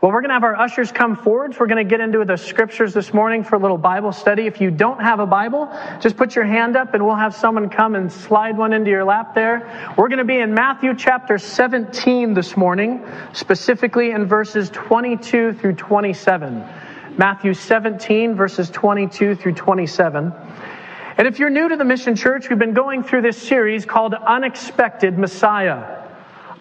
Well, we're going to have our ushers come forwards. We're going to get into the scriptures this morning for a little Bible study. If you don't have a Bible, just put your hand up and we'll have someone come and slide one into your lap there. We're going to be in Matthew chapter 17 this morning, specifically in verses 22 through 27. Matthew 17, verses 22 through 27. And if you're new to the Mission Church, we've been going through this series called Unexpected Messiah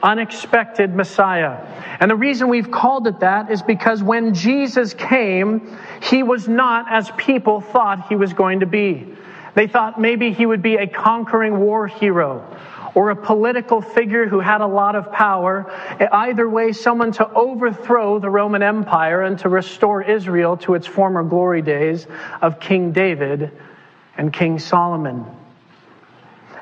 unexpected Messiah. And the reason we've called it that is because when Jesus came, he was not as people thought he was going to be. They thought maybe he would be a conquering war hero or a political figure who had a lot of power. Either way, someone to overthrow the Roman Empire and to restore Israel to its former glory days of King David and King Solomon.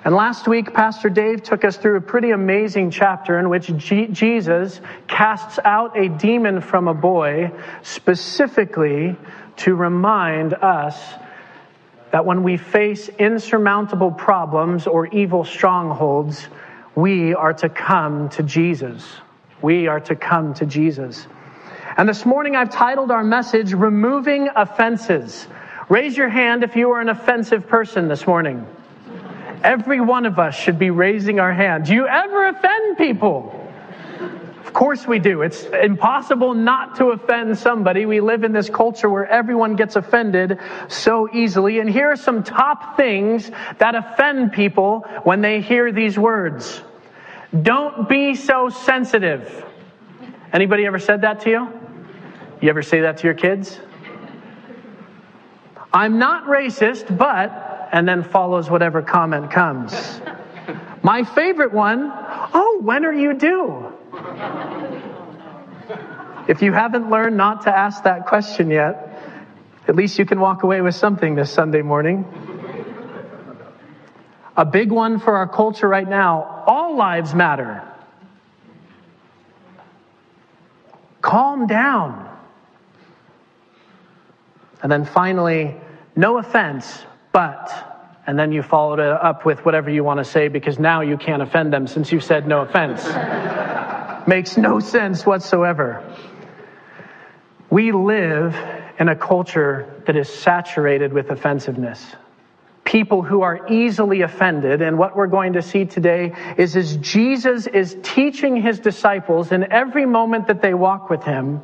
And last week, Pastor Dave took us through a pretty amazing chapter in which G- Jesus casts out a demon from a boy specifically to remind us that when we face insurmountable problems or evil strongholds, we are to come to Jesus. We are to come to Jesus. And this morning I've titled our message, Removing Offenses. Raise your hand if you are an offensive person this morning. Every one of us should be raising our hand. Do you ever offend people? Of course we do. It's impossible not to offend somebody. We live in this culture where everyone gets offended so easily. And here are some top things that offend people when they hear these words. Don't be so sensitive. Anybody ever said that to you? You ever say that to your kids? I'm not racist, but and then follows whatever comment comes. My favorite one, oh, when are you due? If you haven't learned not to ask that question yet, at least you can walk away with something this Sunday morning. A big one for our culture right now all lives matter. Calm down. And then finally, no offense, but, and then you followed it up with whatever you want to say because now you can't offend them since you said no offense. Makes no sense whatsoever. We live in a culture that is saturated with offensiveness. People who are easily offended. And what we're going to see today is as Jesus is teaching his disciples in every moment that they walk with him,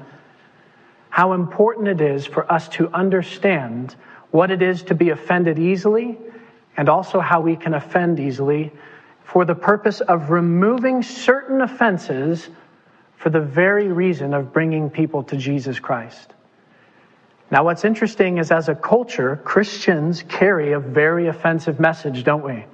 how important it is for us to understand what it is to be offended easily, and also how we can offend easily for the purpose of removing certain offenses for the very reason of bringing people to Jesus Christ. Now, what's interesting is as a culture, Christians carry a very offensive message, don't we?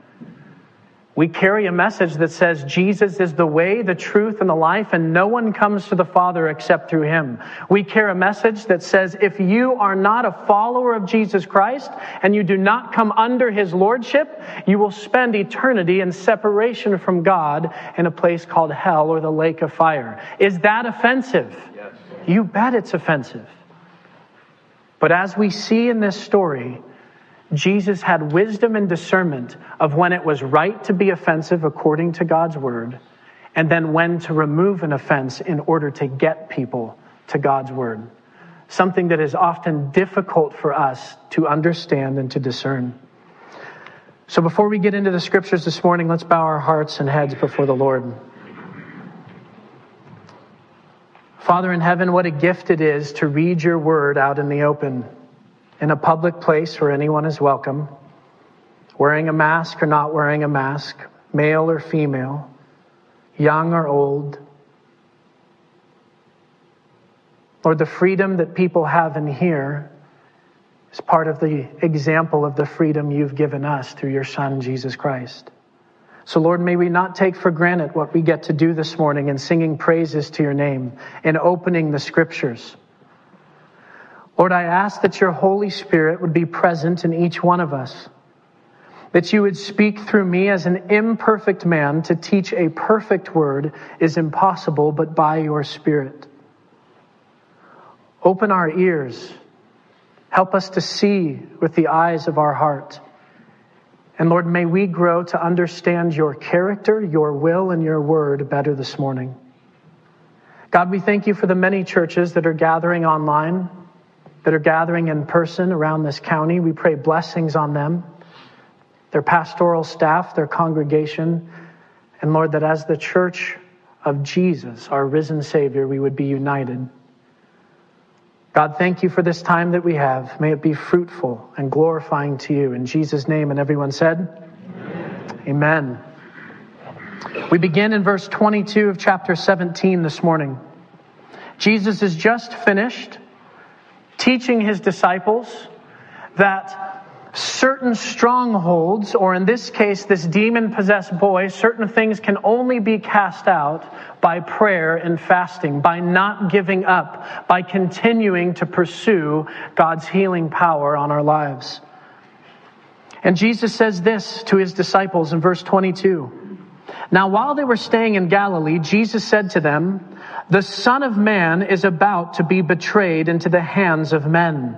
We carry a message that says Jesus is the way, the truth, and the life, and no one comes to the Father except through him. We carry a message that says if you are not a follower of Jesus Christ and you do not come under his lordship, you will spend eternity in separation from God in a place called hell or the lake of fire. Is that offensive? Yes. You bet it's offensive. But as we see in this story, Jesus had wisdom and discernment of when it was right to be offensive according to God's word, and then when to remove an offense in order to get people to God's word. Something that is often difficult for us to understand and to discern. So before we get into the scriptures this morning, let's bow our hearts and heads before the Lord. Father in heaven, what a gift it is to read your word out in the open in a public place where anyone is welcome, wearing a mask or not wearing a mask, male or female, young or old. Lord, the freedom that people have in here is part of the example of the freedom you've given us through your Son, Jesus Christ. So, Lord, may we not take for granted what we get to do this morning in singing praises to your name and opening the scriptures. Lord, I ask that your Holy Spirit would be present in each one of us, that you would speak through me as an imperfect man to teach a perfect word is impossible but by your Spirit. Open our ears. Help us to see with the eyes of our heart. And Lord, may we grow to understand your character, your will, and your word better this morning. God, we thank you for the many churches that are gathering online that are gathering in person around this county. We pray blessings on them, their pastoral staff, their congregation, and Lord, that as the church of Jesus, our risen Savior, we would be united. God, thank you for this time that we have. May it be fruitful and glorifying to you. In Jesus' name, and everyone said, Amen. Amen. We begin in verse 22 of chapter 17 this morning. Jesus has just finished teaching his disciples that certain strongholds, or in this case, this demon possessed boy, certain things can only be cast out by prayer and fasting, by not giving up, by continuing to pursue God's healing power on our lives. And Jesus says this to his disciples in verse 22. Now, while they were staying in Galilee, Jesus said to them, the Son of Man is about to be betrayed into the hands of men,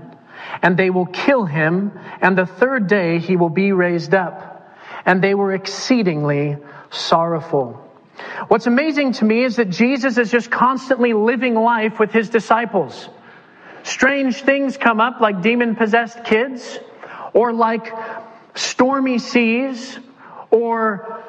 and they will kill him, and the third day he will be raised up. And they were exceedingly sorrowful. What's amazing to me is that Jesus is just constantly living life with his disciples. Strange things come up like demon possessed kids, or like stormy seas, or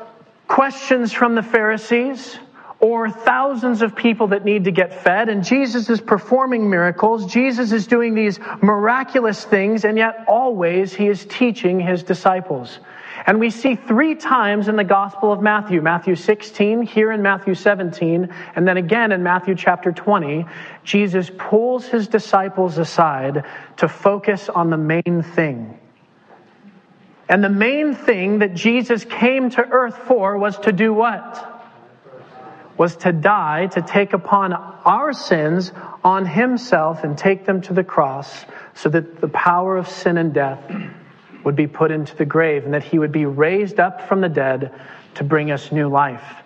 questions from the Pharisees or thousands of people that need to get fed, and Jesus is performing miracles. Jesus is doing these miraculous things, and yet always he is teaching his disciples. And we see three times in the Gospel of Matthew Matthew 16, here in Matthew 17, and then again in Matthew chapter 20, Jesus pulls his disciples aside to focus on the main thing. And the main thing that Jesus came to earth for was to do what? was to die, to take upon our sins on himself and take them to the cross so that the power of sin and death would be put into the grave and that he would be raised up from the dead to bring us new life.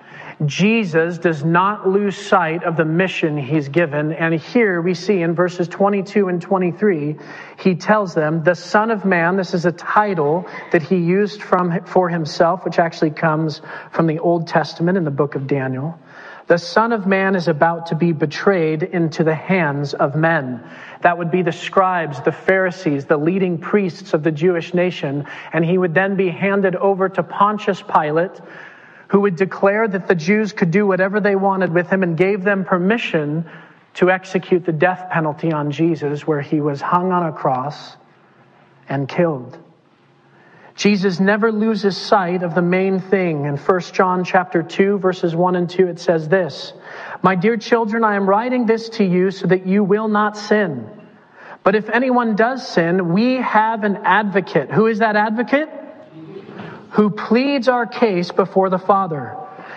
Jesus does not lose sight of the mission he's given. And here we see in verses 22 and 23, he tells them, the Son of Man, this is a title that he used from, for himself, which actually comes from the Old Testament in the book of Daniel. The Son of Man is about to be betrayed into the hands of men. That would be the scribes, the Pharisees, the leading priests of the Jewish nation. And he would then be handed over to Pontius Pilate, who would declare that the Jews could do whatever they wanted with him and gave them permission to execute the death penalty on Jesus, where he was hung on a cross and killed. Jesus never loses sight of the main thing. In 1 John chapter 2 verses 1 and 2 it says this, My dear children, I am writing this to you so that you will not sin. But if anyone does sin, we have an advocate. Who is that advocate? Who pleads our case before the Father.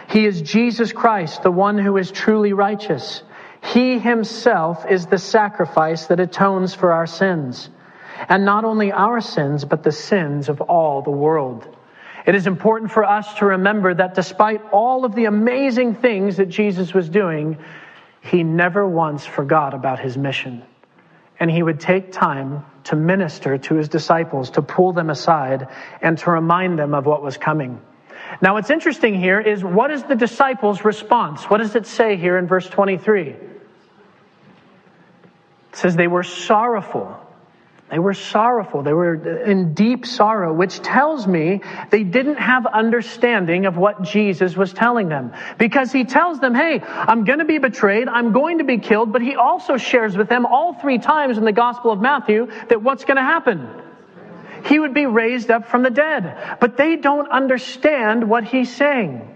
He is Jesus Christ, the one who is truly righteous. He himself is the sacrifice that atones for our sins and not only our sins, but the sins of all the world. It is important for us to remember that despite all of the amazing things that Jesus was doing, he never once forgot about his mission. And he would take time to minister to his disciples, to pull them aside, and to remind them of what was coming. Now, what's interesting here is what is the disciples' response? What does it say here in verse 23? It says they were sorrowful. They were sorrowful. They were in deep sorrow, which tells me they didn't have understanding of what Jesus was telling them. Because he tells them, hey, I'm going to be betrayed. I'm going to be killed. But he also shares with them all three times in the Gospel of Matthew that what's going to happen? He would be raised up from the dead. But they don't understand what he's saying.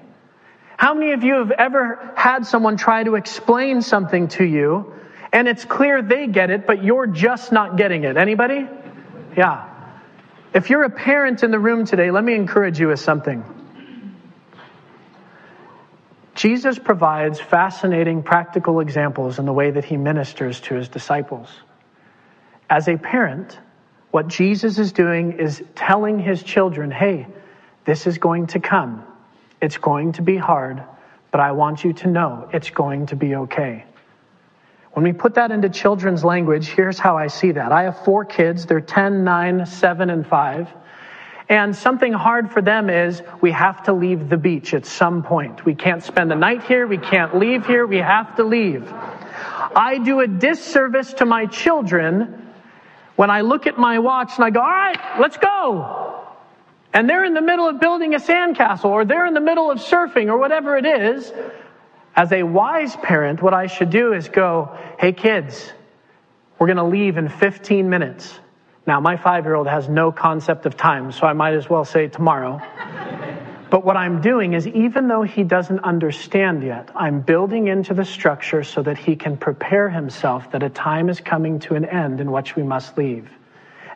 How many of you have ever had someone try to explain something to you and it's clear they get it, but you're just not getting it. Anybody? Yeah. If you're a parent in the room today, let me encourage you with something. Jesus provides fascinating practical examples in the way that he ministers to his disciples. As a parent, what Jesus is doing is telling his children, hey, this is going to come. It's going to be hard, but I want you to know it's going to be okay. When we put that into children's language, here's how I see that. I have four kids. They're 10, 9, 7, and 5. And something hard for them is we have to leave the beach at some point. We can't spend the night here. We can't leave here. We have to leave. I do a disservice to my children when I look at my watch and I go, all right, let's go. And they're in the middle of building a sandcastle or they're in the middle of surfing or whatever it is. As a wise parent, what I should do is go, hey kids, we're going to leave in 15 minutes. Now, my five year old has no concept of time, so I might as well say tomorrow. but what I'm doing is, even though he doesn't understand yet, I'm building into the structure so that he can prepare himself that a time is coming to an end in which we must leave.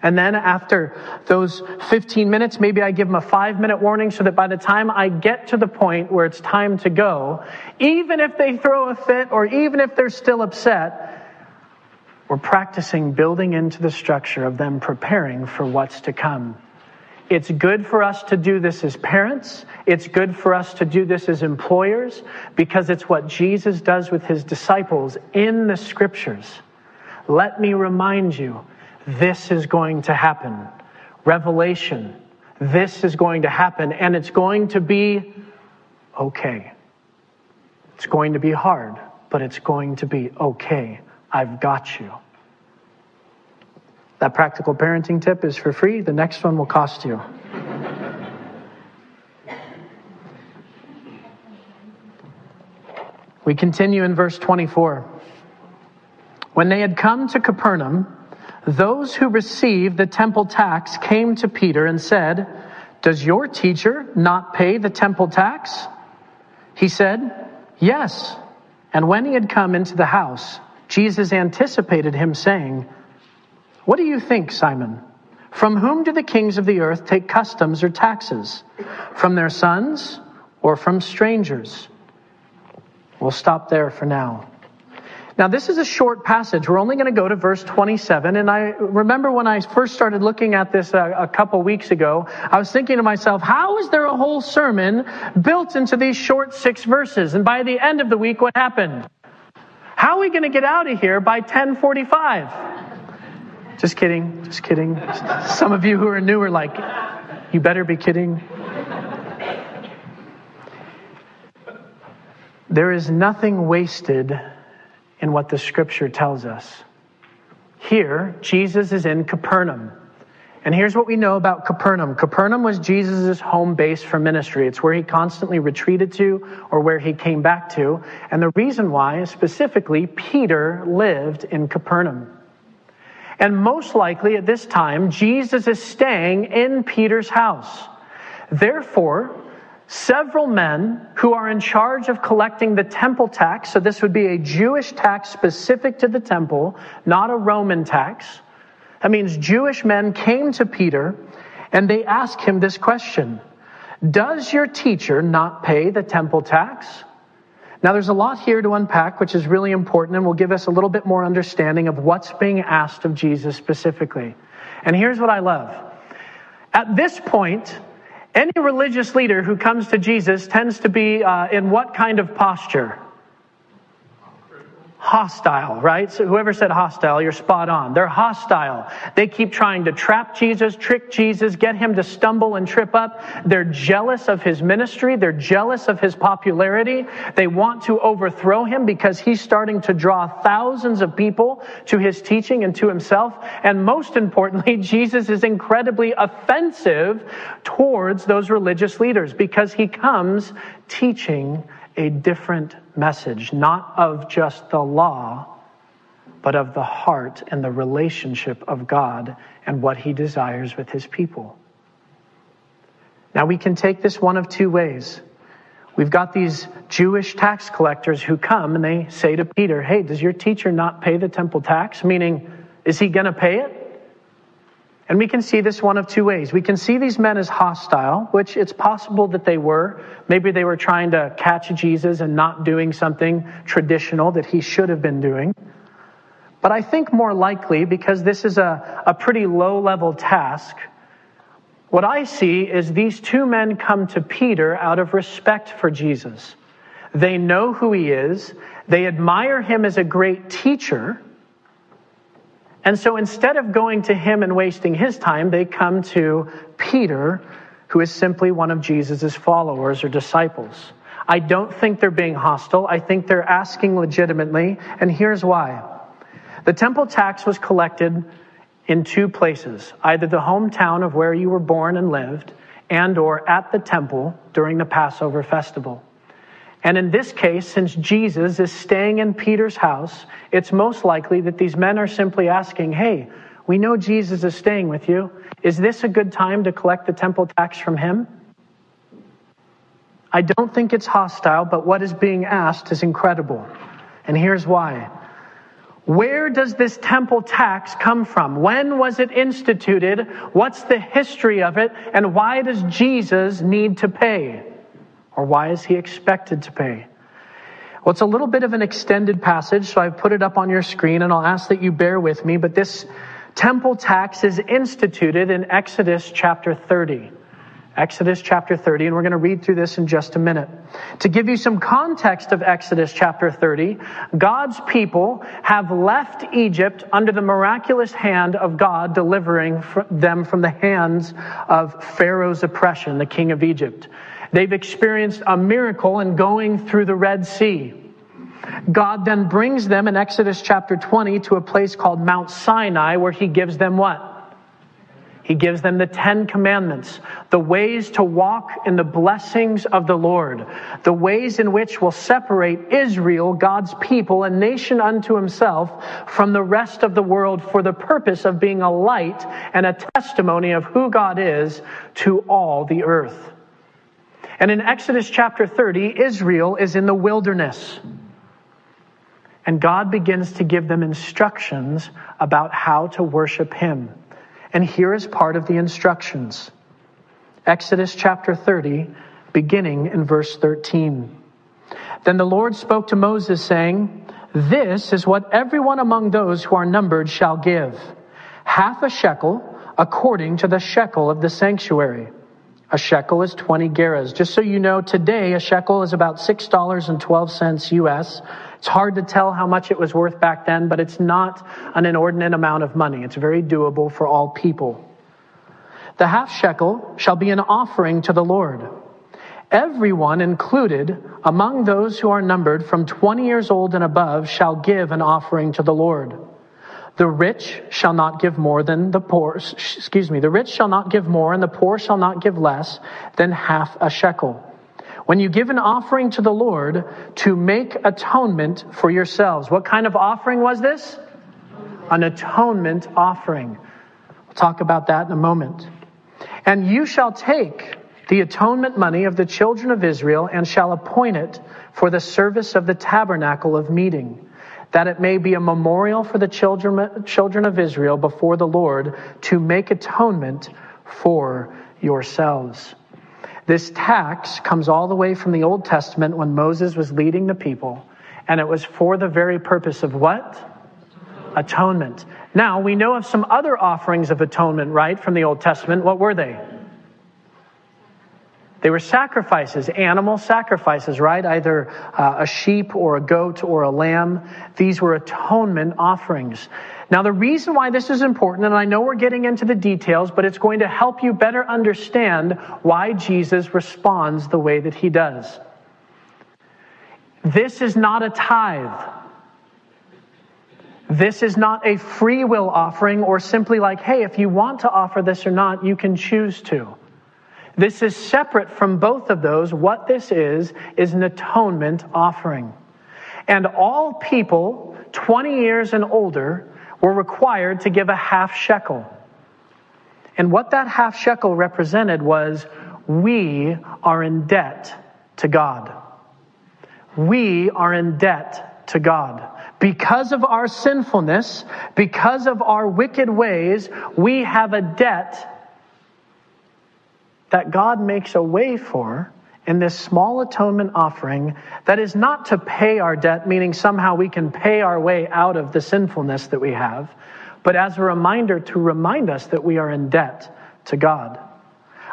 And then after those 15 minutes, maybe I give them a five minute warning so that by the time I get to the point where it's time to go, even if they throw a fit or even if they're still upset, we're practicing building into the structure of them preparing for what's to come. It's good for us to do this as parents. It's good for us to do this as employers because it's what Jesus does with his disciples in the scriptures. Let me remind you this is going to happen. Revelation, this is going to happen, and it's going to be okay. It's going to be hard, but it's going to be okay. I've got you. That practical parenting tip is for free. The next one will cost you. we continue in verse 24. When they had come to Capernaum, those who received the temple tax came to Peter and said, Does your teacher not pay the temple tax? He said, Yes. And when he had come into the house, Jesus anticipated him, saying, What do you think, Simon? From whom do the kings of the earth take customs or taxes? From their sons or from strangers? We'll stop there for now. Now, this is a short passage. We're only going to go to verse 27. And I remember when I first started looking at this a, a, couple weeks ago, I was thinking to myself, how is there a whole sermon built into these short six verses? And by the end of the week, what happened? How are we going to get out of here by 1045? Just kidding. Just kidding. Some of you who are new are like, you better be kidding. There is nothing wasted in what the scripture tells us. Here, Jesus is in Capernaum. And here's what we know about Capernaum. Capernaum was Jesus' home base for ministry. It's where he constantly retreated to or where he came back to. And the reason why specifically Peter lived in Capernaum. And most likely at this time, Jesus is staying in Peter's house. Therefore, several men who are in charge of collecting the temple tax. So this would be a Jewish tax specific to the temple, not a Roman tax. That means Jewish men came to Peter and they asked him this question. Does your teacher not pay the temple tax? Now there's a lot here to unpack, which is really important and will give us a little bit more understanding of what's being asked of Jesus specifically. And here's what I love. At this point, any religious leader who comes to Jesus tends to be uh, in what kind of posture? Hostile, right? So whoever said hostile, you're spot on. They're hostile. They keep trying to trap Jesus, trick Jesus, get him to stumble and trip up. They're jealous of his ministry. They're jealous of his popularity. They want to overthrow him because he's starting to draw thousands of people to his teaching and to himself. And most importantly, Jesus is incredibly offensive towards those religious leaders because he comes teaching a different message, not of just the law, but of the heart and the relationship of God and what he desires with his people. Now we can take this one of two ways. We've got these Jewish tax collectors who come and they say to Peter, Hey, does your teacher not pay the temple tax? Meaning, is he going to pay it? And we can see this one of two ways. We can see these men as hostile, which it's possible that they were. Maybe they were trying to catch Jesus and not doing something traditional that he should have been doing. but I think more likely, because this is a, a pretty low level task, what I see is these two men come to Peter out of respect for Jesus. They know who he is, they admire him as a great teacher. And so instead of going to him and wasting his time, they come to Peter, who is simply one of Jesus' followers or disciples. I don't think they're being hostile. I think they're asking legitimately, and here's why. The temple tax was collected in two places, either the hometown of where you were born and lived, and or at the temple during the Passover festival. And in this case, since Jesus is staying in Peter's house, it's most likely that these men are simply asking, Hey, we know Jesus is staying with you. Is this a good time to collect the temple tax from him? I don't think it's hostile, but what is being asked is incredible. And here's why. Where does this temple tax come from? When was it instituted? What's the history of it? And why does Jesus need to pay? Or why is he expected to pay? Well, it's a little bit of an extended passage, so I've put it up on your screen and I'll ask that you bear with me. But this temple tax is instituted in Exodus chapter 30. Exodus chapter 30, and we're going to read through this in just a minute. To give you some context of Exodus chapter 30, God's people have left Egypt under the miraculous hand of God delivering them from the hands of Pharaoh's oppression, the king of Egypt. They've experienced a miracle in going through the Red Sea. God then brings them in Exodus chapter 20 to a place called Mount Sinai where he gives them what? He gives them the Ten Commandments, the ways to walk in the blessings of the Lord, the ways in which will separate Israel, God's people, a nation unto himself, from the rest of the world for the purpose of being a light and a testimony of who God is to all the earth. And in Exodus chapter 30, Israel is in the wilderness. And God begins to give them instructions about how to worship Him. And here is part of the instructions Exodus chapter 30, beginning in verse 13. Then the Lord spoke to Moses, saying, This is what everyone among those who are numbered shall give half a shekel according to the shekel of the sanctuary. A shekel is 20 gerahs. Just so you know, today a shekel is about $6.12 US. It's hard to tell how much it was worth back then, but it's not an inordinate amount of money. It's very doable for all people. The half shekel shall be an offering to the Lord. Everyone included among those who are numbered from 20 years old and above shall give an offering to the Lord. The rich shall not give more than the poor, excuse me, the rich shall not give more and the poor shall not give less than half a shekel. When you give an offering to the Lord to make atonement for yourselves. What kind of offering was this? An atonement offering. We'll talk about that in a moment. And you shall take the atonement money of the children of Israel and shall appoint it for the service of the tabernacle of meeting that it may be a memorial for the children, children of Israel before the Lord to make atonement for yourselves. This tax comes all the way from the Old Testament when Moses was leading the people, and it was for the very purpose of what? Atonement. Now, we know of some other offerings of atonement, right, from the Old Testament. What were they? They were sacrifices, animal sacrifices, right? Either uh, a sheep or a goat or a lamb. These were atonement offerings. Now, the reason why this is important, and I know we're getting into the details, but it's going to help you better understand why Jesus responds the way that he does. This is not a tithe. This is not a free will offering or simply like, hey, if you want to offer this or not, you can choose to. This is separate from both of those. What this is, is an atonement offering. And all people 20 years and older were required to give a half shekel. And what that half shekel represented was we are in debt to God. We are in debt to God. Because of our sinfulness, because of our wicked ways, we have a debt that God makes a way for, in this small atonement offering that is not to pay our debt, meaning somehow we can pay our way out of the sinfulness that we have, but as a reminder to remind us that we are in debt to God.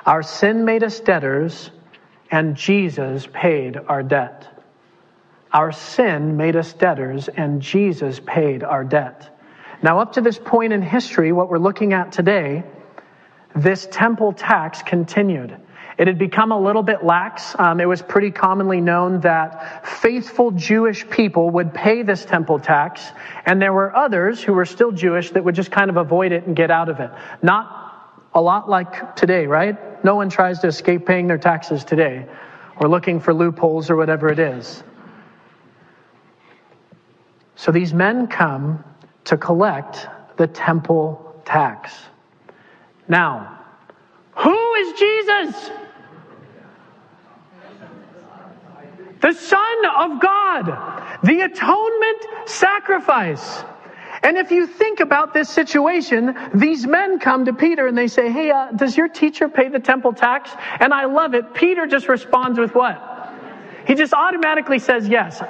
Our sin made us debtors, and Jesus paid our debt. Our sin made us debtors, and Jesus paid our debt. Now, up to this point in history, what we're looking at today, this temple tax continued. It had become a little bit lax. Um, it was pretty commonly known that faithful Jewish people would pay this temple tax, and there were others who were still Jewish that would just kind of avoid it and get out of it. Not a lot like today, right? No one tries to escape paying their taxes today or looking for loopholes or whatever it is. So these men come to collect the temple tax. Now, who is Jesus? The Son of God, the atonement sacrifice. And if you think about this situation, these men come to Peter and they say, Hey, uh, does your teacher pay the temple tax? And I love it. Peter just responds with what? He just automatically says yes.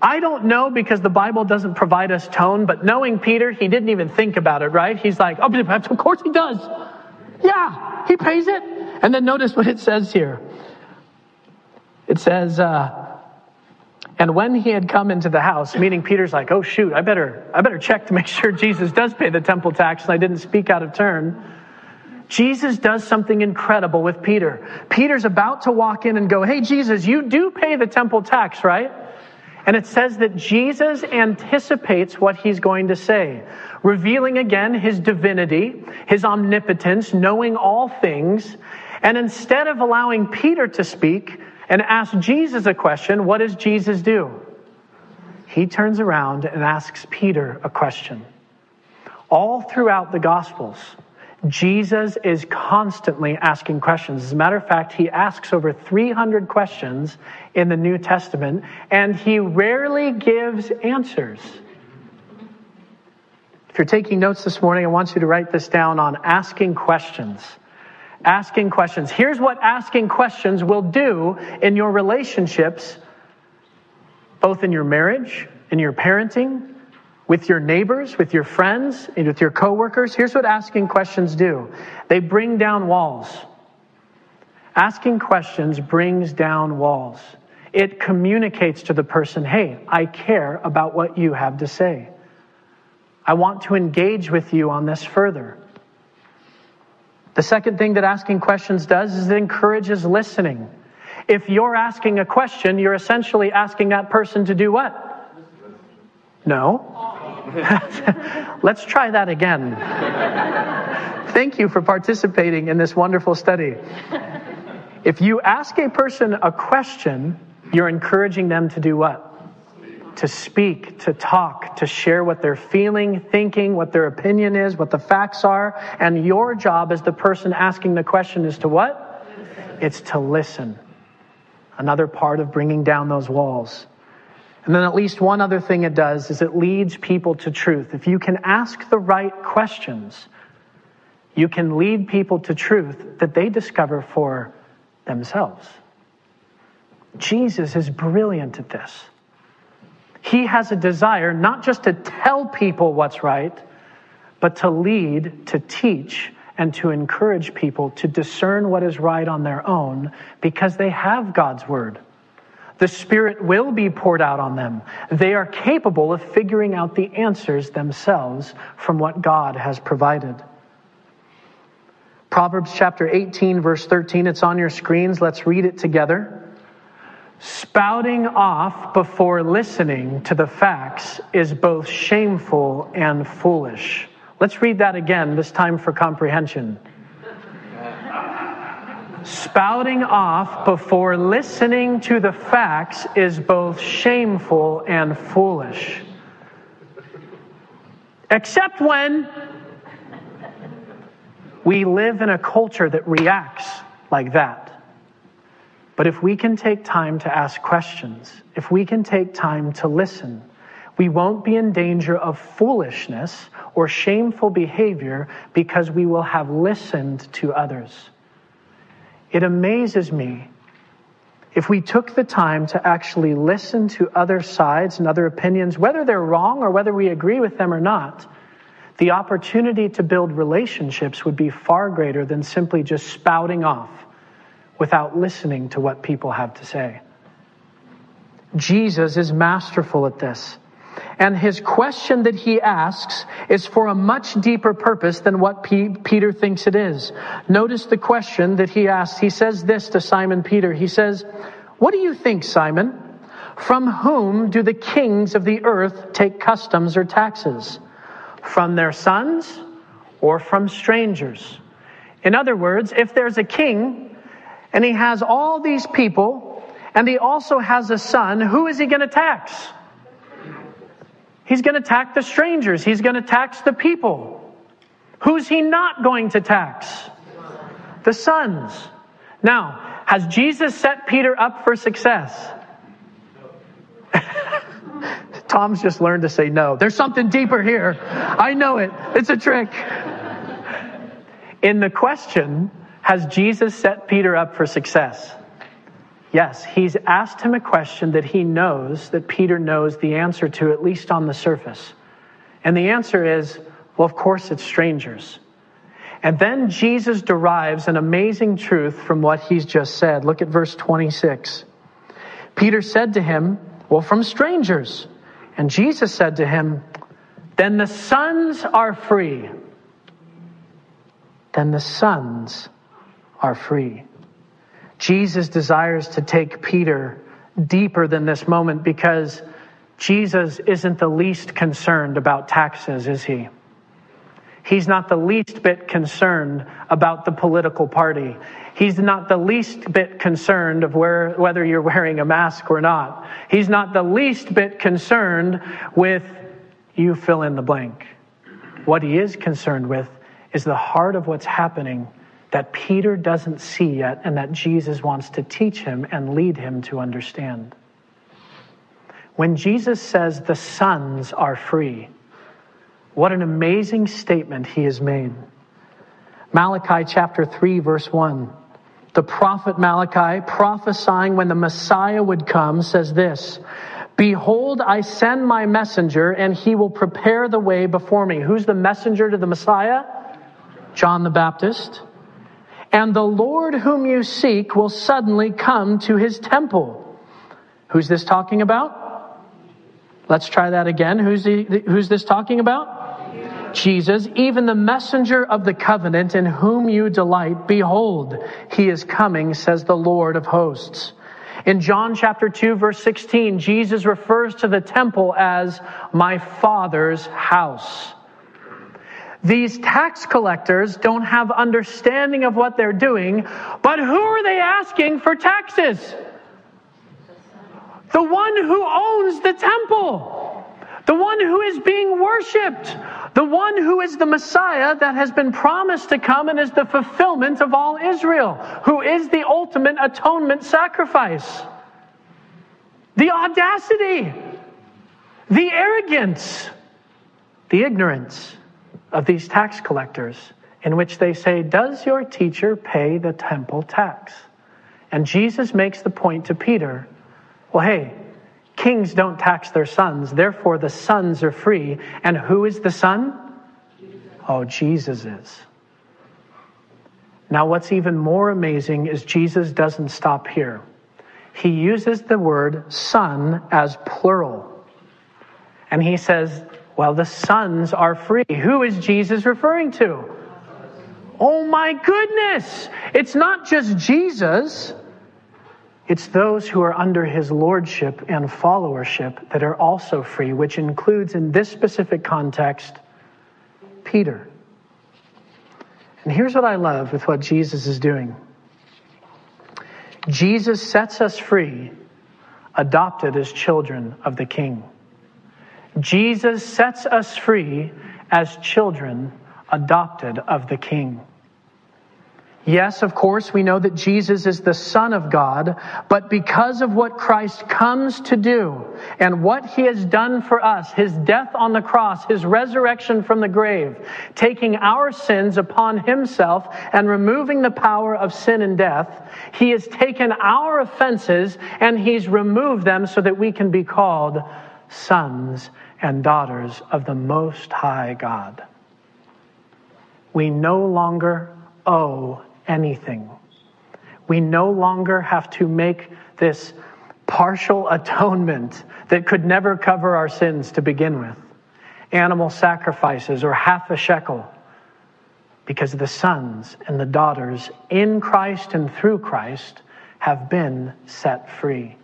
I don't know because the Bible doesn't provide us tone, but knowing Peter, he didn't even think about it, right? He's like, oh, of course he does. Yeah, he pays it. And then notice what it says here. It says, uh, and when he had come into the house, meaning Peter's like, oh shoot, I better, I better check to make sure Jesus does pay the temple tax and I didn't speak out of turn. Jesus does something incredible with Peter. Peter's about to walk in and go, Hey, Jesus, you do pay the temple tax, right? And it says that Jesus anticipates what he's going to say, revealing again his divinity, his omnipotence, knowing all things. And instead of allowing Peter to speak, and ask Jesus a question, what does Jesus do? He turns around and asks Peter a question. All throughout the Gospels, Jesus is constantly asking questions. As a matter of fact, he asks over 300 questions in the New Testament, and he rarely gives answers. If you're taking notes this morning, I want you to write this down on asking questions. Asking questions. Here's what asking questions will do in your relationships, both in your marriage, in your parenting, with your neighbors, with your friends, and with your coworkers. Here's what asking questions do. They bring down walls. Asking questions brings down walls. It communicates to the person, hey, I care about what you have to say. I want to engage with you on this further. The second thing that asking questions does is it encourages listening. If you're asking a question, you're essentially asking that person to do what? No. Let's try that again. Thank you for participating in this wonderful study. If you ask a person a question, you're encouraging them to do what? to speak, to talk, to share what they're feeling, thinking, what their opinion is, what the facts are. And your job as the person asking the question is to what? It's to listen. Another part of bringing down those walls. And then at least one other thing it does is it leads people to truth. If you can ask the right questions, you can lead people to truth that they discover for themselves. Jesus is brilliant at this. He has a desire not just to tell people what's right, but to lead, to teach, and to encourage people to discern what is right on their own because they have God's word. The Spirit will be poured out on them. They are capable of figuring out the answers themselves from what God has provided. Proverbs chapter 18, verse 13, it's on your screens. Let's read it together. Spouting off before listening to the facts is both shameful and foolish. Let's read that again, this time for comprehension. Spouting off before listening to the facts is both shameful and foolish. Except when we live in a culture that reacts like that. But if we can take time to ask questions, if we can take time to listen, we won't be in danger of foolishness or shameful behavior because we will have listened to others. It amazes me if we took the time to actually listen to other sides and other opinions, whether they're wrong or whether we agree with them or not, the opportunity to build relationships would be far greater than simply just spouting off without listening to what people have to say. Jesus is masterful at this. And his question that he asks is for a much deeper purpose than what P- Peter thinks it is. Notice the question that he asks. He says this to Simon Peter. He says, What do you think, Simon? From whom do the kings of the earth take customs or taxes? From their sons or from strangers? In other words, if there's a king and he has all these people and he also has a son, who is he going to tax? He's going to tax the strangers. He's going to tax the people. Who's he not going to tax? The sons. Now, has Jesus set Peter up for success? Tom's just learned to say no. There's something deeper here. I know it. It's a trick. In the question, has Jesus set Peter up for success? Yes, he's asked him a question that he knows that Peter knows the answer to, at least on the surface. And the answer is, well, of course, it's strangers. And then Jesus derives an amazing truth from what he's just said. Look at verse 26. Peter said to him, Well, from strangers. And Jesus said to him, Then the sons are free. Then the sons are free. Jesus desires to take Peter deeper than this moment because Jesus isn't the least concerned about taxes, is he? He's not the least bit concerned about the political party. He's not the least bit concerned of where, whether you're wearing a mask or not. He's not the least bit concerned with you fill in the blank. What he is concerned with is the heart of what's happening that Peter doesn't see yet and that Jesus wants to teach him and lead him to understand. When Jesus says the sons are free, what an amazing statement he has made. Malachi chapter 3, verse 1. The prophet Malachi, prophesying when the Messiah would come, says this Behold, I send my messenger, and he will prepare the way before me. Who's the messenger to the Messiah? John the Baptist and the Lord whom you seek will suddenly come to his temple. Who's this talking about? Let's try that again. Who's, who's this talking about? Jesus, even the messenger of the covenant in whom you delight, behold, he is coming, says the Lord of hosts. In John chapter 2 verse 16, Jesus refers to the temple as my father's house. These tax collectors don't have understanding of what they're doing, but who are they asking for taxes? The one who owns the temple. The one who is being worshiped. The one who is the Messiah that has been promised to come and is the fulfillment of all Israel, who is the ultimate atonement sacrifice. The audacity, the arrogance, the ignorance of these tax collectors, in which they say, Does your teacher pay the temple tax? And Jesus makes the point to Peter, Well, hey, kings don't tax their sons, therefore the sons are free. And who is the son? Oh, Jesus is. Now, what's even more amazing is Jesus doesn't stop here. He uses the word son as plural. And he says, well, the sons are free. Who is Jesus referring to? Oh my goodness! It's not just Jesus. It's those who are under his lordship and followership that are also free, which includes, in this specific context, Peter. And here's what I love with what Jesus is doing Jesus sets us free, adopted as children of the King. Jesus sets us free as children adopted of the King. Yes, of course, we know that Jesus is the Son of God, but because of what Christ comes to do and what he has done for us, his death on the cross, his resurrection from the grave, taking our sins upon himself and removing the power of sin and death, he has taken our offenses and he's removed them so that we can be called sons and daughters of the Most High God. We no longer owe anything. We no longer have to make this partial atonement that could never cover our sins to begin with. Animal sacrifices or half a shekel. Because the sons and the daughters in Christ and through Christ have been set free.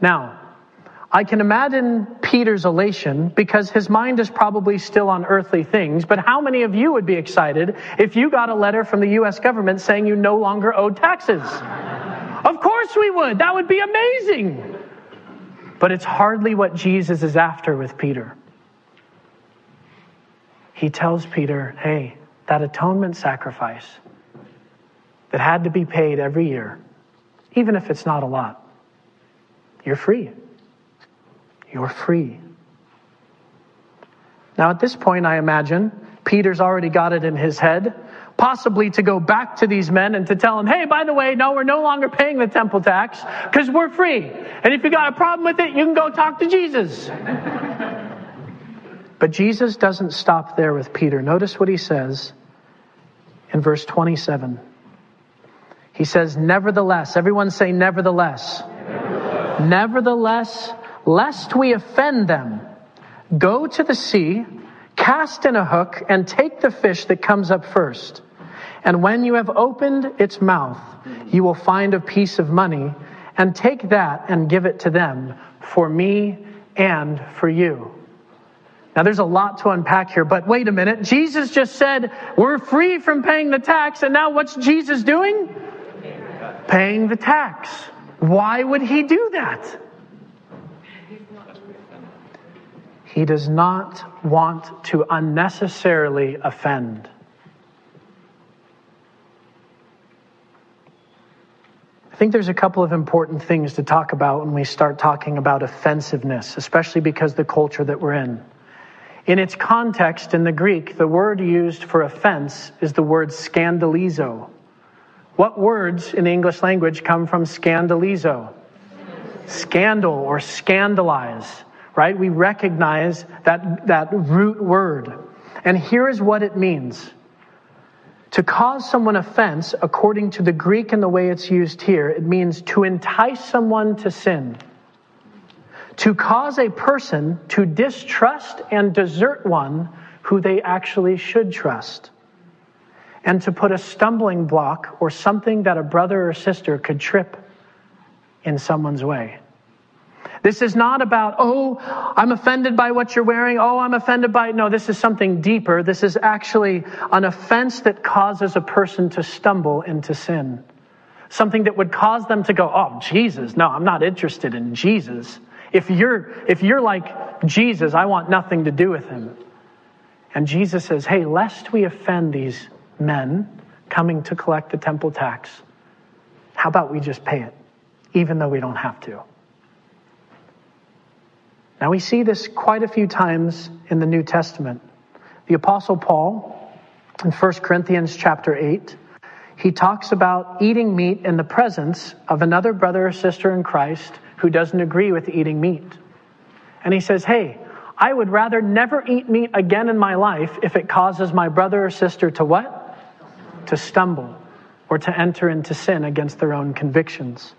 Now, I can imagine Peter's elation because his mind is probably still on earthly things. But how many of you would be excited if you got a letter from the U.S. government saying you no longer owed taxes? of course we would. That would be amazing. But it's hardly what Jesus is after with Peter. He tells Peter, hey, that atonement sacrifice that had to be paid every year, even if it's not a lot, you're free. You're free. Now, at this point, I imagine Peter's already got it in his head, possibly to go back to these men and to tell them, hey, by the way, no, we're no longer paying the temple tax because we're free. And if you got a problem with it, you can go talk to Jesus. but Jesus doesn't stop there with Peter. Notice what he says in verse 27. He says, Nevertheless, everyone say, Nevertheless. Nevertheless, Nevertheless lest we offend them, go to the sea, cast in a hook, and take the fish that comes up first. And when you have opened its mouth, you will find a piece of money, and take that and give it to them for me and for you. Now, there's a lot to unpack here, but wait a minute. Jesus just said we're free from paying the tax, and now what's Jesus doing? Paying the tax. Why would he do that? He does not want to unnecessarily offend. I think there's a couple of important things to talk about when we start talking about offensiveness, especially because the culture that we're in. In its context in the Greek, the word used for offense is the word scandalizo. What words in the English language come from scandalizo? Scandal or scandalize right? We recognize that, that root word. And here is what it means. To cause someone offense, according to the Greek and the way it's used here, it means to entice someone to sin. To cause a person to distrust and desert one who they actually should trust. And to put a stumbling block or something that a brother or sister could trip in someone's way. This is not about, oh, I'm offended by what you're wearing. Oh, I'm offended by. No, this is something deeper. This is actually an offense that causes a person to stumble into sin. Something that would cause them to go, oh, Jesus. No, I'm not interested in Jesus. If you're, if you're like Jesus, I want nothing to do with him. And Jesus says, hey, lest we offend these men coming to collect the temple tax, how about we just pay it, even though we don't have to? Now we see this quite a few times in the New Testament. The apostle Paul in 1 Corinthians chapter 8, he talks about eating meat in the presence of another brother or sister in Christ who doesn't agree with eating meat. And he says, "Hey, I would rather never eat meat again in my life if it causes my brother or sister to what? To stumble or to enter into sin against their own convictions."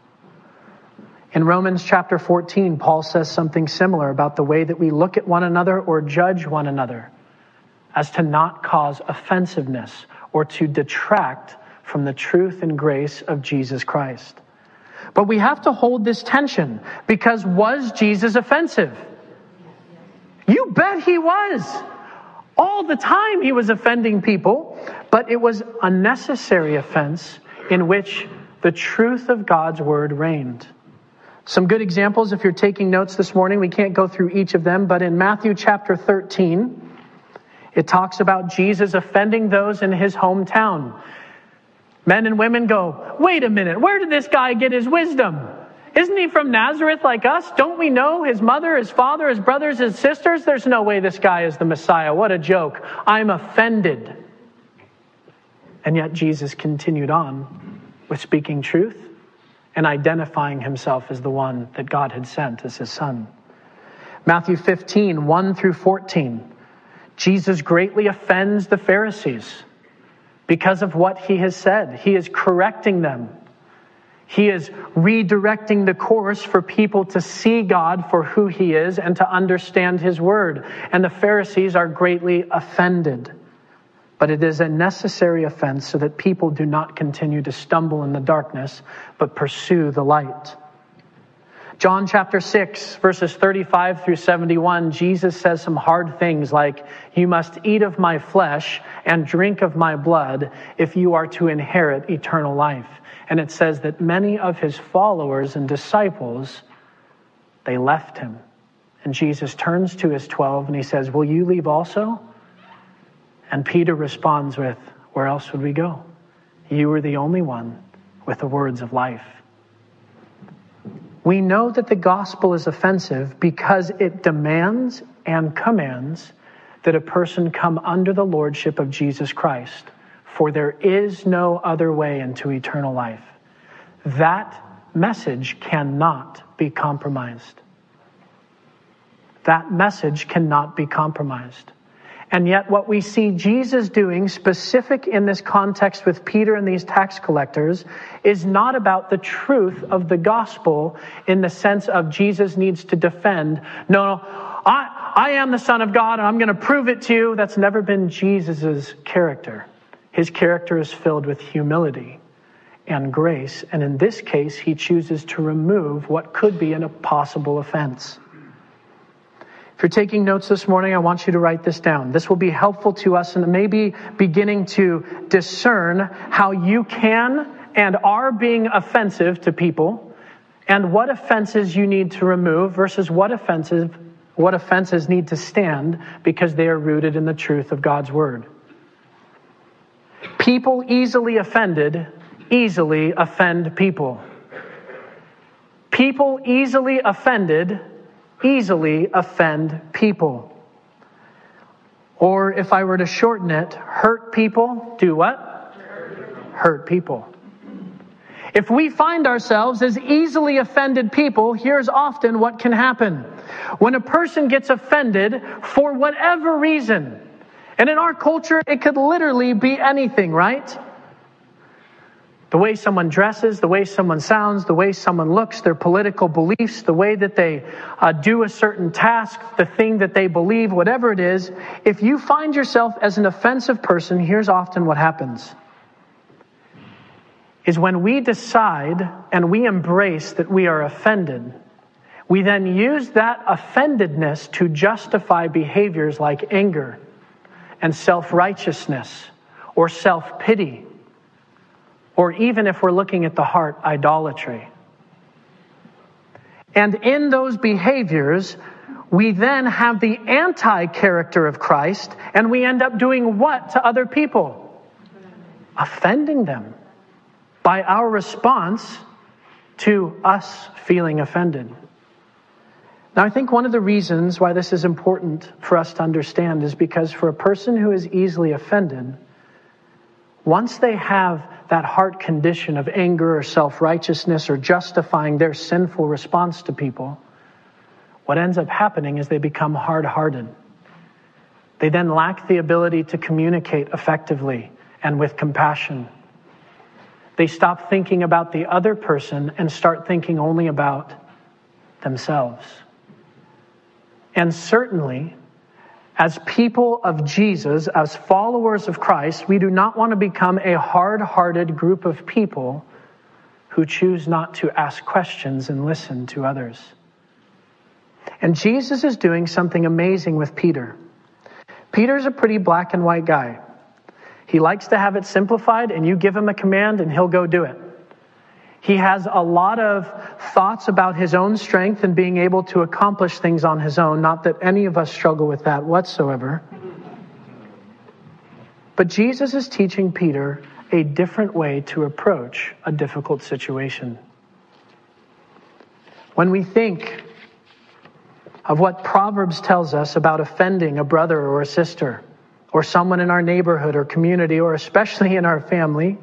In Romans chapter 14, Paul says something similar about the way that we look at one another or judge one another as to not cause offensiveness or to detract from the truth and grace of Jesus Christ. But we have to hold this tension because was Jesus offensive? You bet he was. All the time he was offending people, but it was a necessary offense in which the truth of God's word reigned. Some good examples, if you're taking notes this morning, we can't go through each of them, but in Matthew chapter 13, it talks about Jesus offending those in his hometown. Men and women go, wait a minute, where did this guy get his wisdom? Isn't he from Nazareth like us? Don't we know his mother, his father, his brothers, his sisters? There's no way this guy is the Messiah. What a joke. I'm offended. And yet Jesus continued on with speaking truth and identifying himself as the one that God had sent as his son. Matthew 15, 1 through 14. Jesus greatly offends the Pharisees because of what he has said. He is correcting them. He is redirecting the course for people to see God for who he is and to understand his word. And the Pharisees are greatly offended. But it is a necessary offense so that people do not continue to stumble in the darkness, but pursue the light. John chapter 6, verses 35 through 71, Jesus says some hard things like, You must eat of my flesh and drink of my blood if you are to inherit eternal life. And it says that many of his followers and disciples, they left him. And Jesus turns to his 12 and he says, Will you leave also? And Peter responds with, Where else would we go? You are the only one with the words of life. We know that the gospel is offensive because it demands and commands that a person come under the lordship of Jesus Christ, for there is no other way into eternal life. That message cannot be compromised. That message cannot be compromised. And yet, what we see Jesus doing, specific in this context with Peter and these tax collectors, is not about the truth of the gospel in the sense of Jesus needs to defend. No, no, I, I am the Son of God and I'm going to prove it to you. That's never been Jesus' character. His character is filled with humility and grace. And in this case, he chooses to remove what could be an possible offense. If you're taking notes this morning, I want you to write this down. This will be helpful to us and maybe beginning to discern how you can and are being offensive to people and what offenses you need to remove versus what offenses what offenses need to stand because they are rooted in the truth of God's word. People easily offended easily offend people. People easily offended easily offend people. Or if I were to shorten it, hurt people do what? Hurt people. If we find ourselves as easily offended people, here's often what can happen. When a person gets offended for whatever reason, and in our culture, it could literally be anything, right? The way someone dresses, the way someone sounds, the way someone looks, their political beliefs, the way that they uh, do a certain task, the thing that they believe, whatever it is, if you find yourself as an offensive person, here's often what happens. Is when we decide and we embrace that we are offended, we then use that offendedness to justify behaviors like anger and self righteousness or self pity or even if we're looking at the heart, idolatry. And in those behaviors, we then have the anti character of Christ, and we end up doing what to other people? Offending them by our response to us feeling offended. Now, I think one of the reasons why this is important for us to understand is because for a person who is easily offended, once they have that heart condition of anger or self righteousness or justifying their sinful response to people, what ends up happening is they become hard hearted. They then lack the ability to communicate effectively and with compassion. They stop thinking about the other person and start thinking only about themselves. And certainly, as people of Jesus, as followers of Christ, we do not want to become a hard hearted group of people who choose not to ask questions and listen to others. And Jesus is doing something amazing with Peter. Peter's a pretty black and white guy. He likes to have it simplified, and you give him a command, and he'll go do it. He has a lot of thoughts about his own strength and being able to accomplish things on his own. Not that any of us struggle with that whatsoever. But Jesus is teaching Peter a different way to approach a difficult situation. When we think of what Proverbs tells us about offending a brother or a sister, or someone in our neighborhood or community, or especially in our family,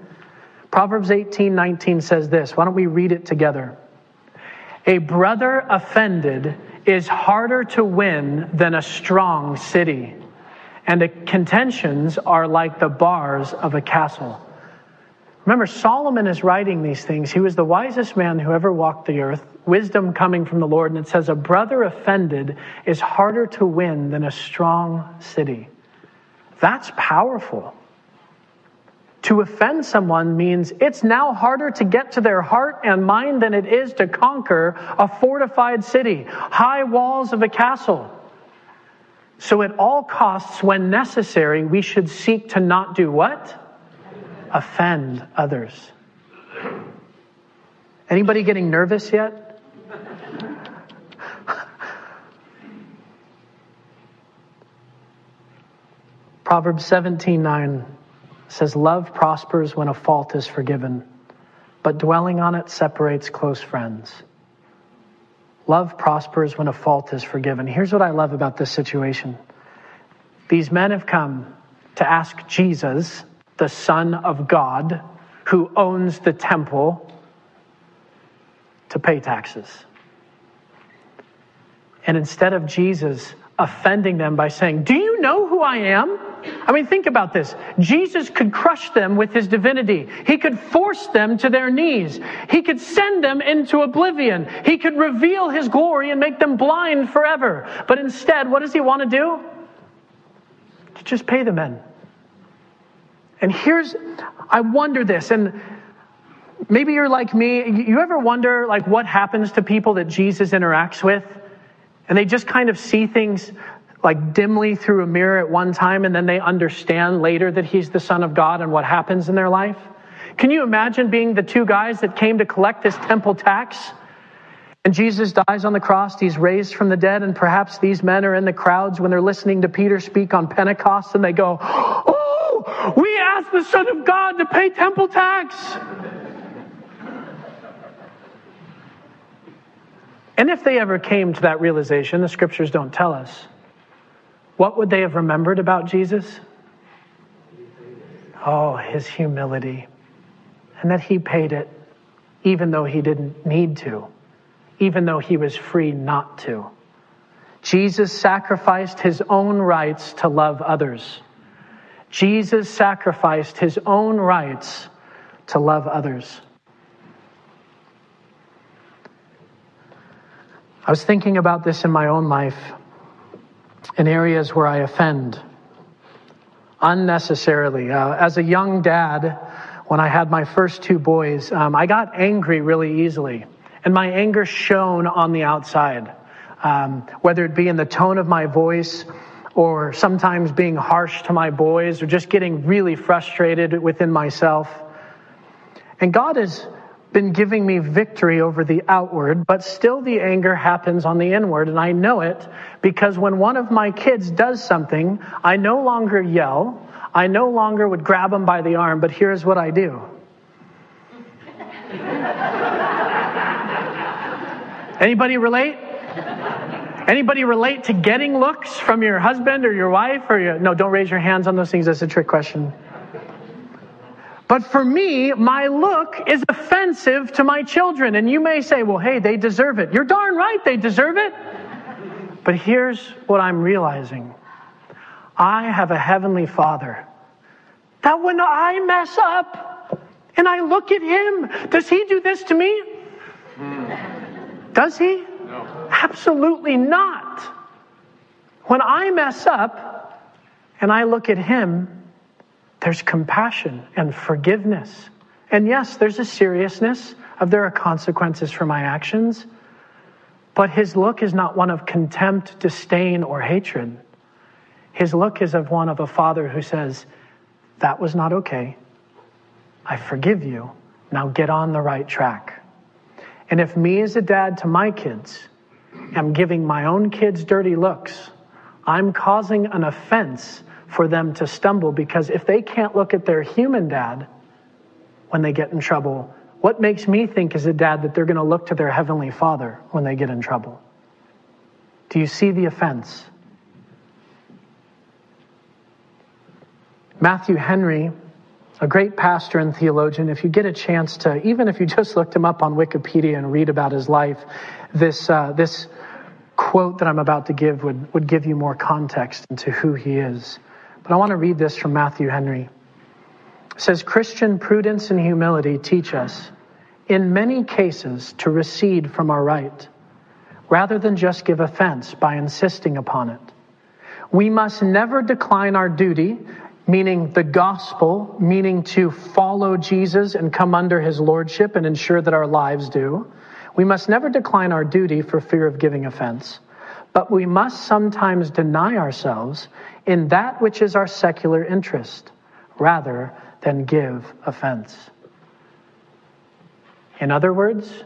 Proverbs 18 19 says this. Why don't we read it together? A brother offended is harder to win than a strong city, and the contentions are like the bars of a castle. Remember, Solomon is writing these things. He was the wisest man who ever walked the earth, wisdom coming from the Lord. And it says, A brother offended is harder to win than a strong city. That's powerful. To offend someone means it's now harder to get to their heart and mind than it is to conquer a fortified city, high walls of a castle. So, at all costs, when necessary, we should seek to not do what? Offend others. Anybody getting nervous yet? Proverbs 17 9 says, Love prospers when a fault is forgiven, but dwelling on it separates close friends. Love prospers when a fault is forgiven. Here's what I love about this situation these men have come to ask Jesus, the Son of God, who owns the temple, to pay taxes. And instead of Jesus offending them by saying, Do you know who I am? I mean, think about this. Jesus could crush them with his divinity. He could force them to their knees. He could send them into oblivion. He could reveal his glory and make them blind forever. But instead, what does he want to do? To just pay the men. And here's, I wonder this, and maybe you're like me. You ever wonder, like, what happens to people that Jesus interacts with? And they just kind of see things like dimly through a mirror at one time and then they understand later that he's the son of God and what happens in their life? Can you imagine being the two guys that came to collect this temple tax? And Jesus dies on the cross, he's raised from the dead, and perhaps these men are in the crowds when they're listening to Peter speak on Pentecost and they go, Oh, we asked the Son of God to pay temple tax. And if they ever came to that realization, the scriptures don't tell us, what would they have remembered about Jesus? Oh, his humility. And that he paid it even though he didn't need to, even though he was free not to. Jesus sacrificed his own rights to love others. Jesus sacrificed his own rights to love others. I was thinking about this in my own life in areas where I offend unnecessarily. Uh, as a young dad, when I had my first two boys, um, I got angry really easily. And my anger shone on the outside, um, whether it be in the tone of my voice or sometimes being harsh to my boys or just getting really frustrated within myself. And God is been giving me victory over the outward, but still the anger happens on the inward. And I know it because when one of my kids does something, I no longer yell. I no longer would grab them by the arm, but here's what I do. Anybody relate? Anybody relate to getting looks from your husband or your wife or your, no, don't raise your hands on those things. That's a trick question. But for me, my look is offensive to my children. And you may say, well, hey, they deserve it. You're darn right, they deserve it. But here's what I'm realizing I have a heavenly father that when I mess up and I look at him, does he do this to me? Hmm. Does he? No. Absolutely not. When I mess up and I look at him, there's compassion and forgiveness. And yes, there's a seriousness of there are consequences for my actions. But his look is not one of contempt, disdain, or hatred. His look is of one of a father who says, That was not okay. I forgive you. Now get on the right track. And if me as a dad to my kids am giving my own kids dirty looks, I'm causing an offense for them to stumble because if they can't look at their human dad when they get in trouble? What makes me think as a dad that they're going to look to their heavenly father when they get in trouble? Do you see the offense? Matthew Henry, a great pastor and theologian, if you get a chance to, even if you just looked him up on Wikipedia and read about his life, this, uh, this quote that I'm about to give would, would give you more context into who he is. But I want to read this from Matthew Henry. It says, Christian prudence and humility teach us, in many cases, to recede from our right, rather than just give offense by insisting upon it. We must never decline our duty, meaning the gospel, meaning to follow Jesus and come under his lordship and ensure that our lives do we must never decline our duty for fear of giving offense, but we must sometimes deny ourselves in that which is our secular interest rather than give offense. In other words,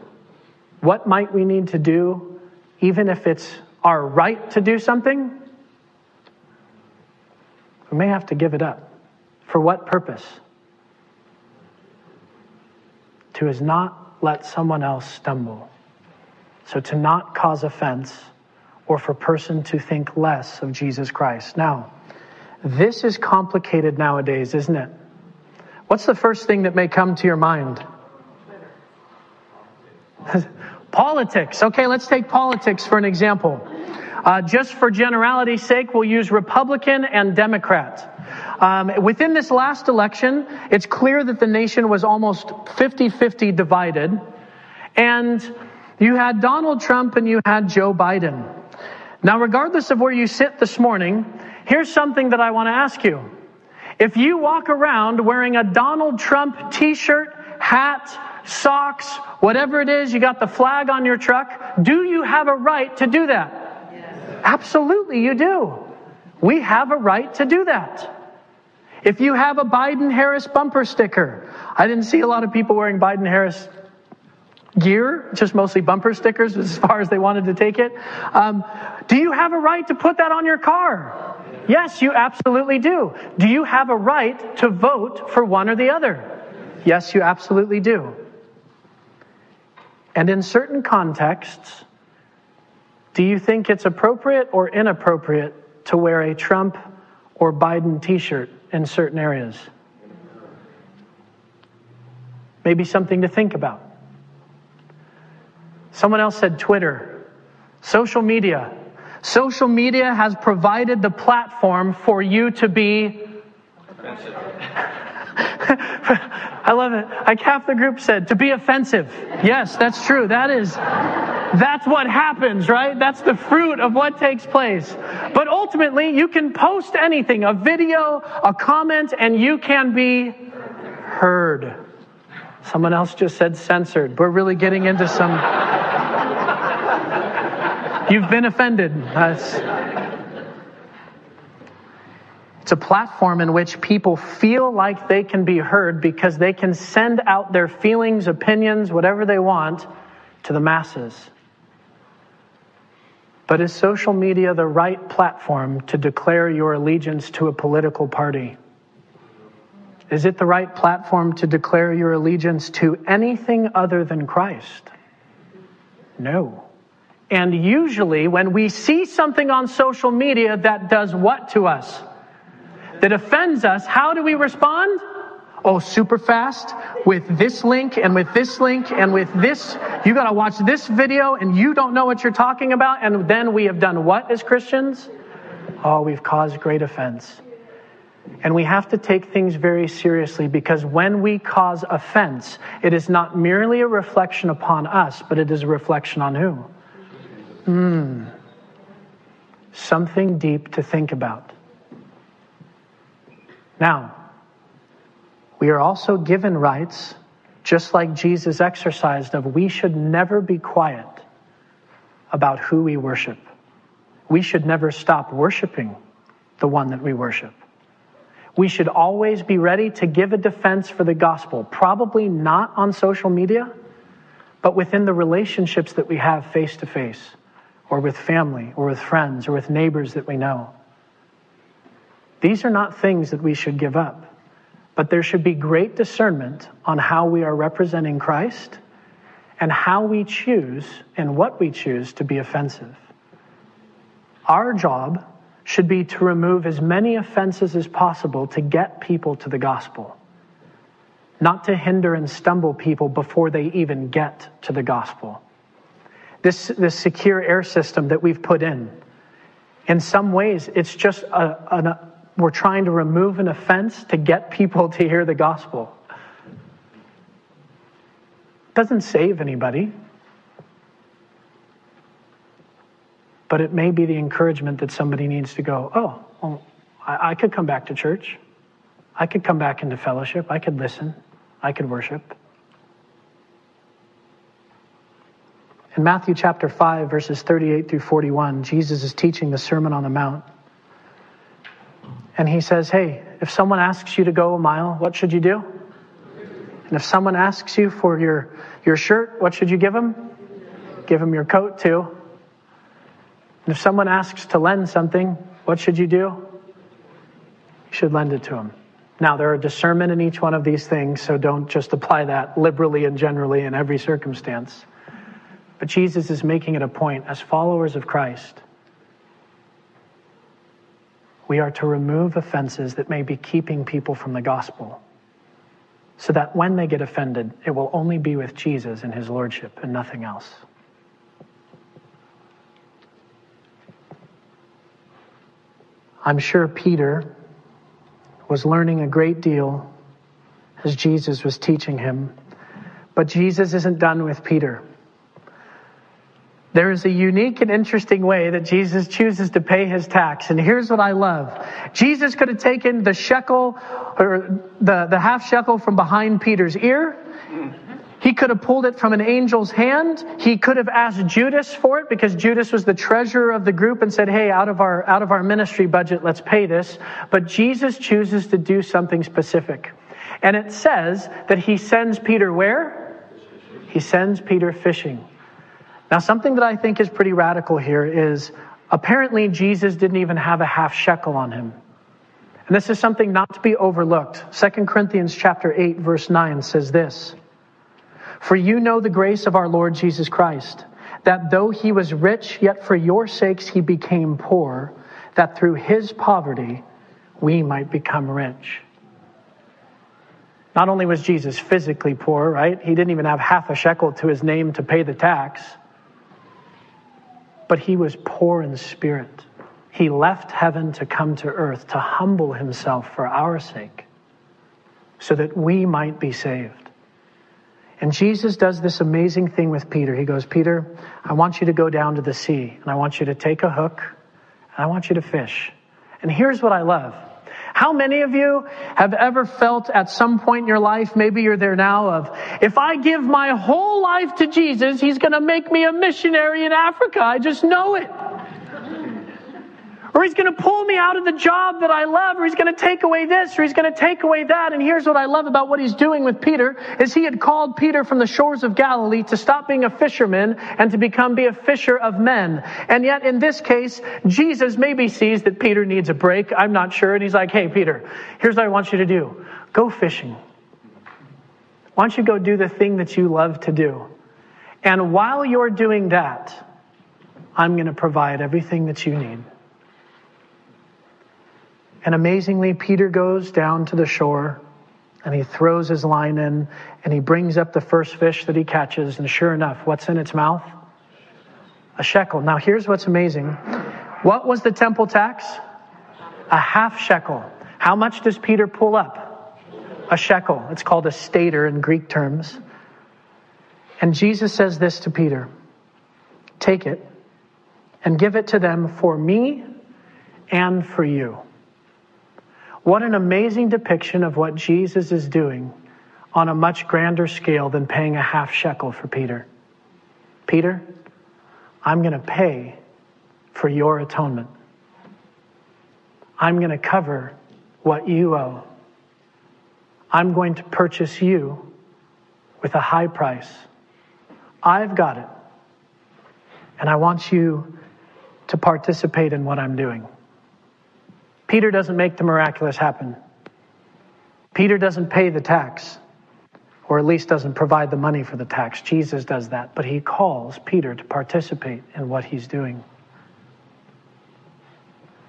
what might we need to do even if it's our right to do something? We may have to give it up. For what purpose? To is not let someone else stumble. So to not cause offense or for person to think less of Jesus Christ. Now, this is complicated nowadays, isn't it? What's the first thing that may come to your mind? politics. Okay, let's take politics for an example. Uh, just for generality's sake, we'll use Republican and Democrat. Um, within this last election, it's clear that the nation was almost 50 50 divided. And you had Donald Trump and you had Joe Biden. Now, regardless of where you sit this morning, here's something that I want to ask you. If you walk around wearing a Donald Trump t shirt, hat, socks, whatever it is, you got the flag on your truck, do you have a right to do that? Yes. Absolutely, you do. We have a right to do that. If you have a Biden Harris bumper sticker, I didn't see a lot of people wearing Biden Harris gear, just mostly bumper stickers as far as they wanted to take it. Um, do you have a right to put that on your car? Yes, you absolutely do. Do you have a right to vote for one or the other? Yes, you absolutely do. And in certain contexts, do you think it's appropriate or inappropriate to wear a Trump or Biden t shirt in certain areas? Maybe something to think about. Someone else said Twitter, social media. Social media has provided the platform for you to be. I love it. Like half the group said, to be offensive. Yes, that's true. That is, that's what happens, right? That's the fruit of what takes place. But ultimately, you can post anything, a video, a comment, and you can be heard. Someone else just said censored. We're really getting into some. You've been offended. it's a platform in which people feel like they can be heard because they can send out their feelings, opinions, whatever they want to the masses. But is social media the right platform to declare your allegiance to a political party? Is it the right platform to declare your allegiance to anything other than Christ? No. And usually, when we see something on social media that does what to us? That offends us, how do we respond? Oh, super fast with this link and with this link and with this. You got to watch this video and you don't know what you're talking about. And then we have done what as Christians? Oh, we've caused great offense. And we have to take things very seriously because when we cause offense, it is not merely a reflection upon us, but it is a reflection on who? Hmm. Something deep to think about. Now, we are also given rights, just like Jesus exercised, of we should never be quiet about who we worship. We should never stop worshiping the one that we worship. We should always be ready to give a defense for the gospel, probably not on social media, but within the relationships that we have face to face or with family or with friends or with neighbors that we know. These are not things that we should give up, But there should be great discernment on how we are representing Christ and how we choose and what we choose to be offensive. Our job should be to remove as many offenses as possible to get people to the gospel, not to hinder and stumble people before they even get to the gospel. This, this secure air system that we've put in, in some ways, it's just a, a, we're trying to remove an offense to get people to hear the gospel. Doesn't save anybody. But it may be the encouragement that somebody needs to go, oh, well, I, I could come back to church. I could come back into fellowship. I could listen. I could worship. In Matthew chapter 5, verses 38 through 41, Jesus is teaching the Sermon on the Mount. And he says, Hey, if someone asks you to go a mile, what should you do? And if someone asks you for your, your shirt, what should you give them? Give them your coat too. And if someone asks to lend something, what should you do? You should lend it to them. Now, there are discernment in each one of these things, so don't just apply that liberally and generally in every circumstance. But Jesus is making it a point as followers of Christ. We are to remove offenses that may be keeping people from the gospel so that when they get offended, it will only be with Jesus and his lordship and nothing else. I'm sure Peter was learning a great deal as Jesus was teaching him. But Jesus isn't done with Peter. There is a unique and interesting way that Jesus chooses to pay his tax. And here's what I love. Jesus could have taken the shekel or the, the half shekel from behind Peter's ear he could have pulled it from an angel's hand. He could have asked Judas for it because Judas was the treasurer of the group and said, Hey, out of our, out of our ministry budget, let's pay this. But Jesus chooses to do something specific. And it says that he sends Peter where? He sends Peter fishing. Now, something that I think is pretty radical here is apparently Jesus didn't even have a half shekel on him. And this is something not to be overlooked. 2 Corinthians chapter 8 verse 9 says this. For you know the grace of our Lord Jesus Christ, that though he was rich, yet for your sakes he became poor, that through his poverty we might become rich. Not only was Jesus physically poor, right? He didn't even have half a shekel to his name to pay the tax, but he was poor in spirit. He left heaven to come to earth to humble himself for our sake so that we might be saved. And Jesus does this amazing thing with Peter. He goes, Peter, I want you to go down to the sea and I want you to take a hook and I want you to fish. And here's what I love. How many of you have ever felt at some point in your life, maybe you're there now, of if I give my whole life to Jesus, he's going to make me a missionary in Africa. I just know it. Or he's going to pull me out of the job that I love, or he's going to take away this, or he's going to take away that. And here's what I love about what he's doing with Peter is he had called Peter from the shores of Galilee to stop being a fisherman and to become be a fisher of men. And yet in this case, Jesus maybe sees that Peter needs a break. I'm not sure. And he's like, hey, Peter, here's what I want you to do. Go fishing. Why don't you go do the thing that you love to do? And while you're doing that, I'm going to provide everything that you need. And amazingly, Peter goes down to the shore and he throws his line in and he brings up the first fish that he catches. And sure enough, what's in its mouth? A shekel. Now, here's what's amazing. What was the temple tax? A half shekel. How much does Peter pull up? A shekel. It's called a stater in Greek terms. And Jesus says this to Peter Take it and give it to them for me and for you. What an amazing depiction of what Jesus is doing on a much grander scale than paying a half shekel for Peter. Peter, I'm going to pay for your atonement. I'm going to cover what you owe. I'm going to purchase you with a high price. I've got it. And I want you to participate in what I'm doing. Peter doesn't make the miraculous happen. Peter doesn't pay the tax, or at least doesn't provide the money for the tax. Jesus does that, but he calls Peter to participate in what he's doing.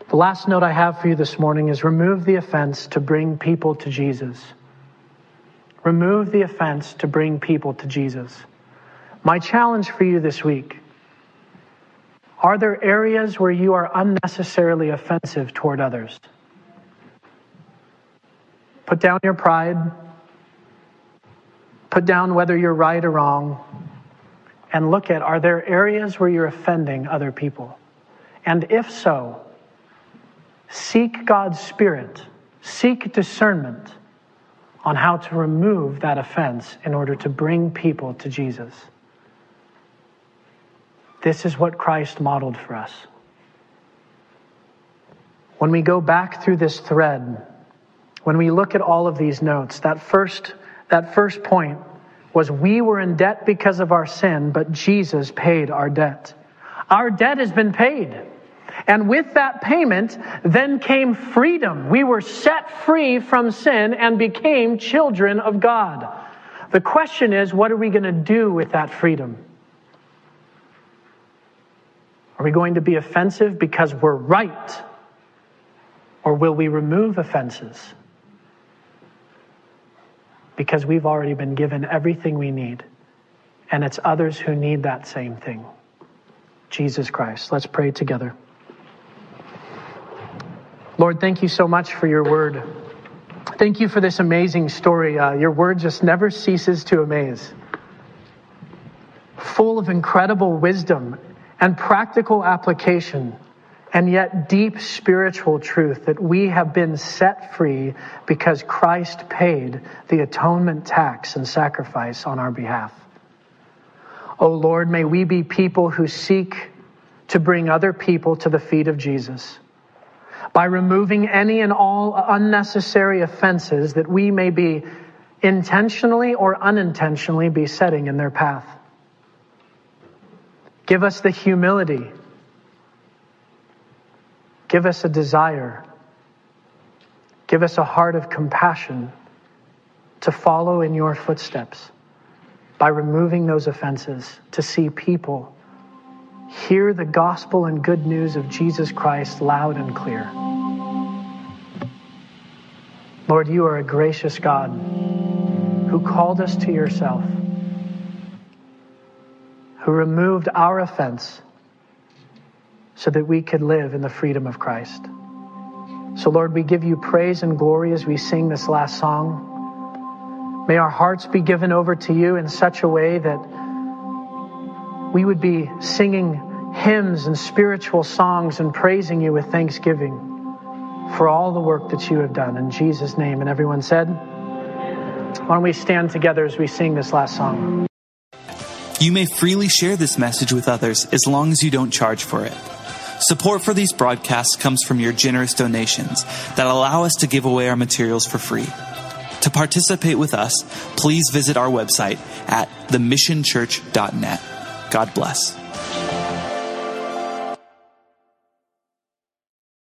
The last note I have for you this morning is remove the offense to bring people to Jesus. Remove the offense to bring people to Jesus. My challenge for you this week are there areas where you are unnecessarily offensive toward others? Put down your pride. Put down whether you're right or wrong. And look at are there areas where you're offending other people? And if so, Seek God's Spirit, seek discernment on how to remove that offense in order to bring people to Jesus. This is what Christ modeled for us. When we go back through this thread, when we look at all of these notes, that first, that first point was we were in debt because of our sin, but Jesus paid our debt. Our debt has been paid. And with that payment, then came freedom. We were set free from sin and became children of God. The question is, what are we going to do with that freedom? Are we going to be offensive because we're right? Or will we remove offenses? Because we've already been given everything we need, and it's others who need that same thing. Jesus Christ. Let's pray together. Lord, thank you so much for your word. Thank you for this amazing story. Uh, your word just never ceases to amaze. Full of incredible wisdom and practical application, and yet deep spiritual truth that we have been set free because Christ paid the atonement tax and sacrifice on our behalf. Oh Lord, may we be people who seek to bring other people to the feet of Jesus by removing any and all unnecessary offenses that we may be intentionally or unintentionally be setting in their path. Give us the humility. Give us a desire. Give us a heart of compassion to follow in your footsteps by removing those offenses, to see people hear the gospel and good news of Jesus Christ loud and clear. Lord, you are a gracious God who called us to yourself, who removed our offense so that we could live in the freedom of Christ. So, Lord, we give you praise and glory as we sing this last song. May our hearts be given over to you in such a way that we would be singing hymns and spiritual songs and praising you with thanksgiving for all the work that you have done. In Jesus' name. And everyone said, Why don't we stand together as we sing this last song? You may freely share this message with others as long as you don't charge for it. Support for these broadcasts comes from your generous donations that allow us to give away our materials for free. To participate with us, please visit our website at themissionchurch.net. God bless.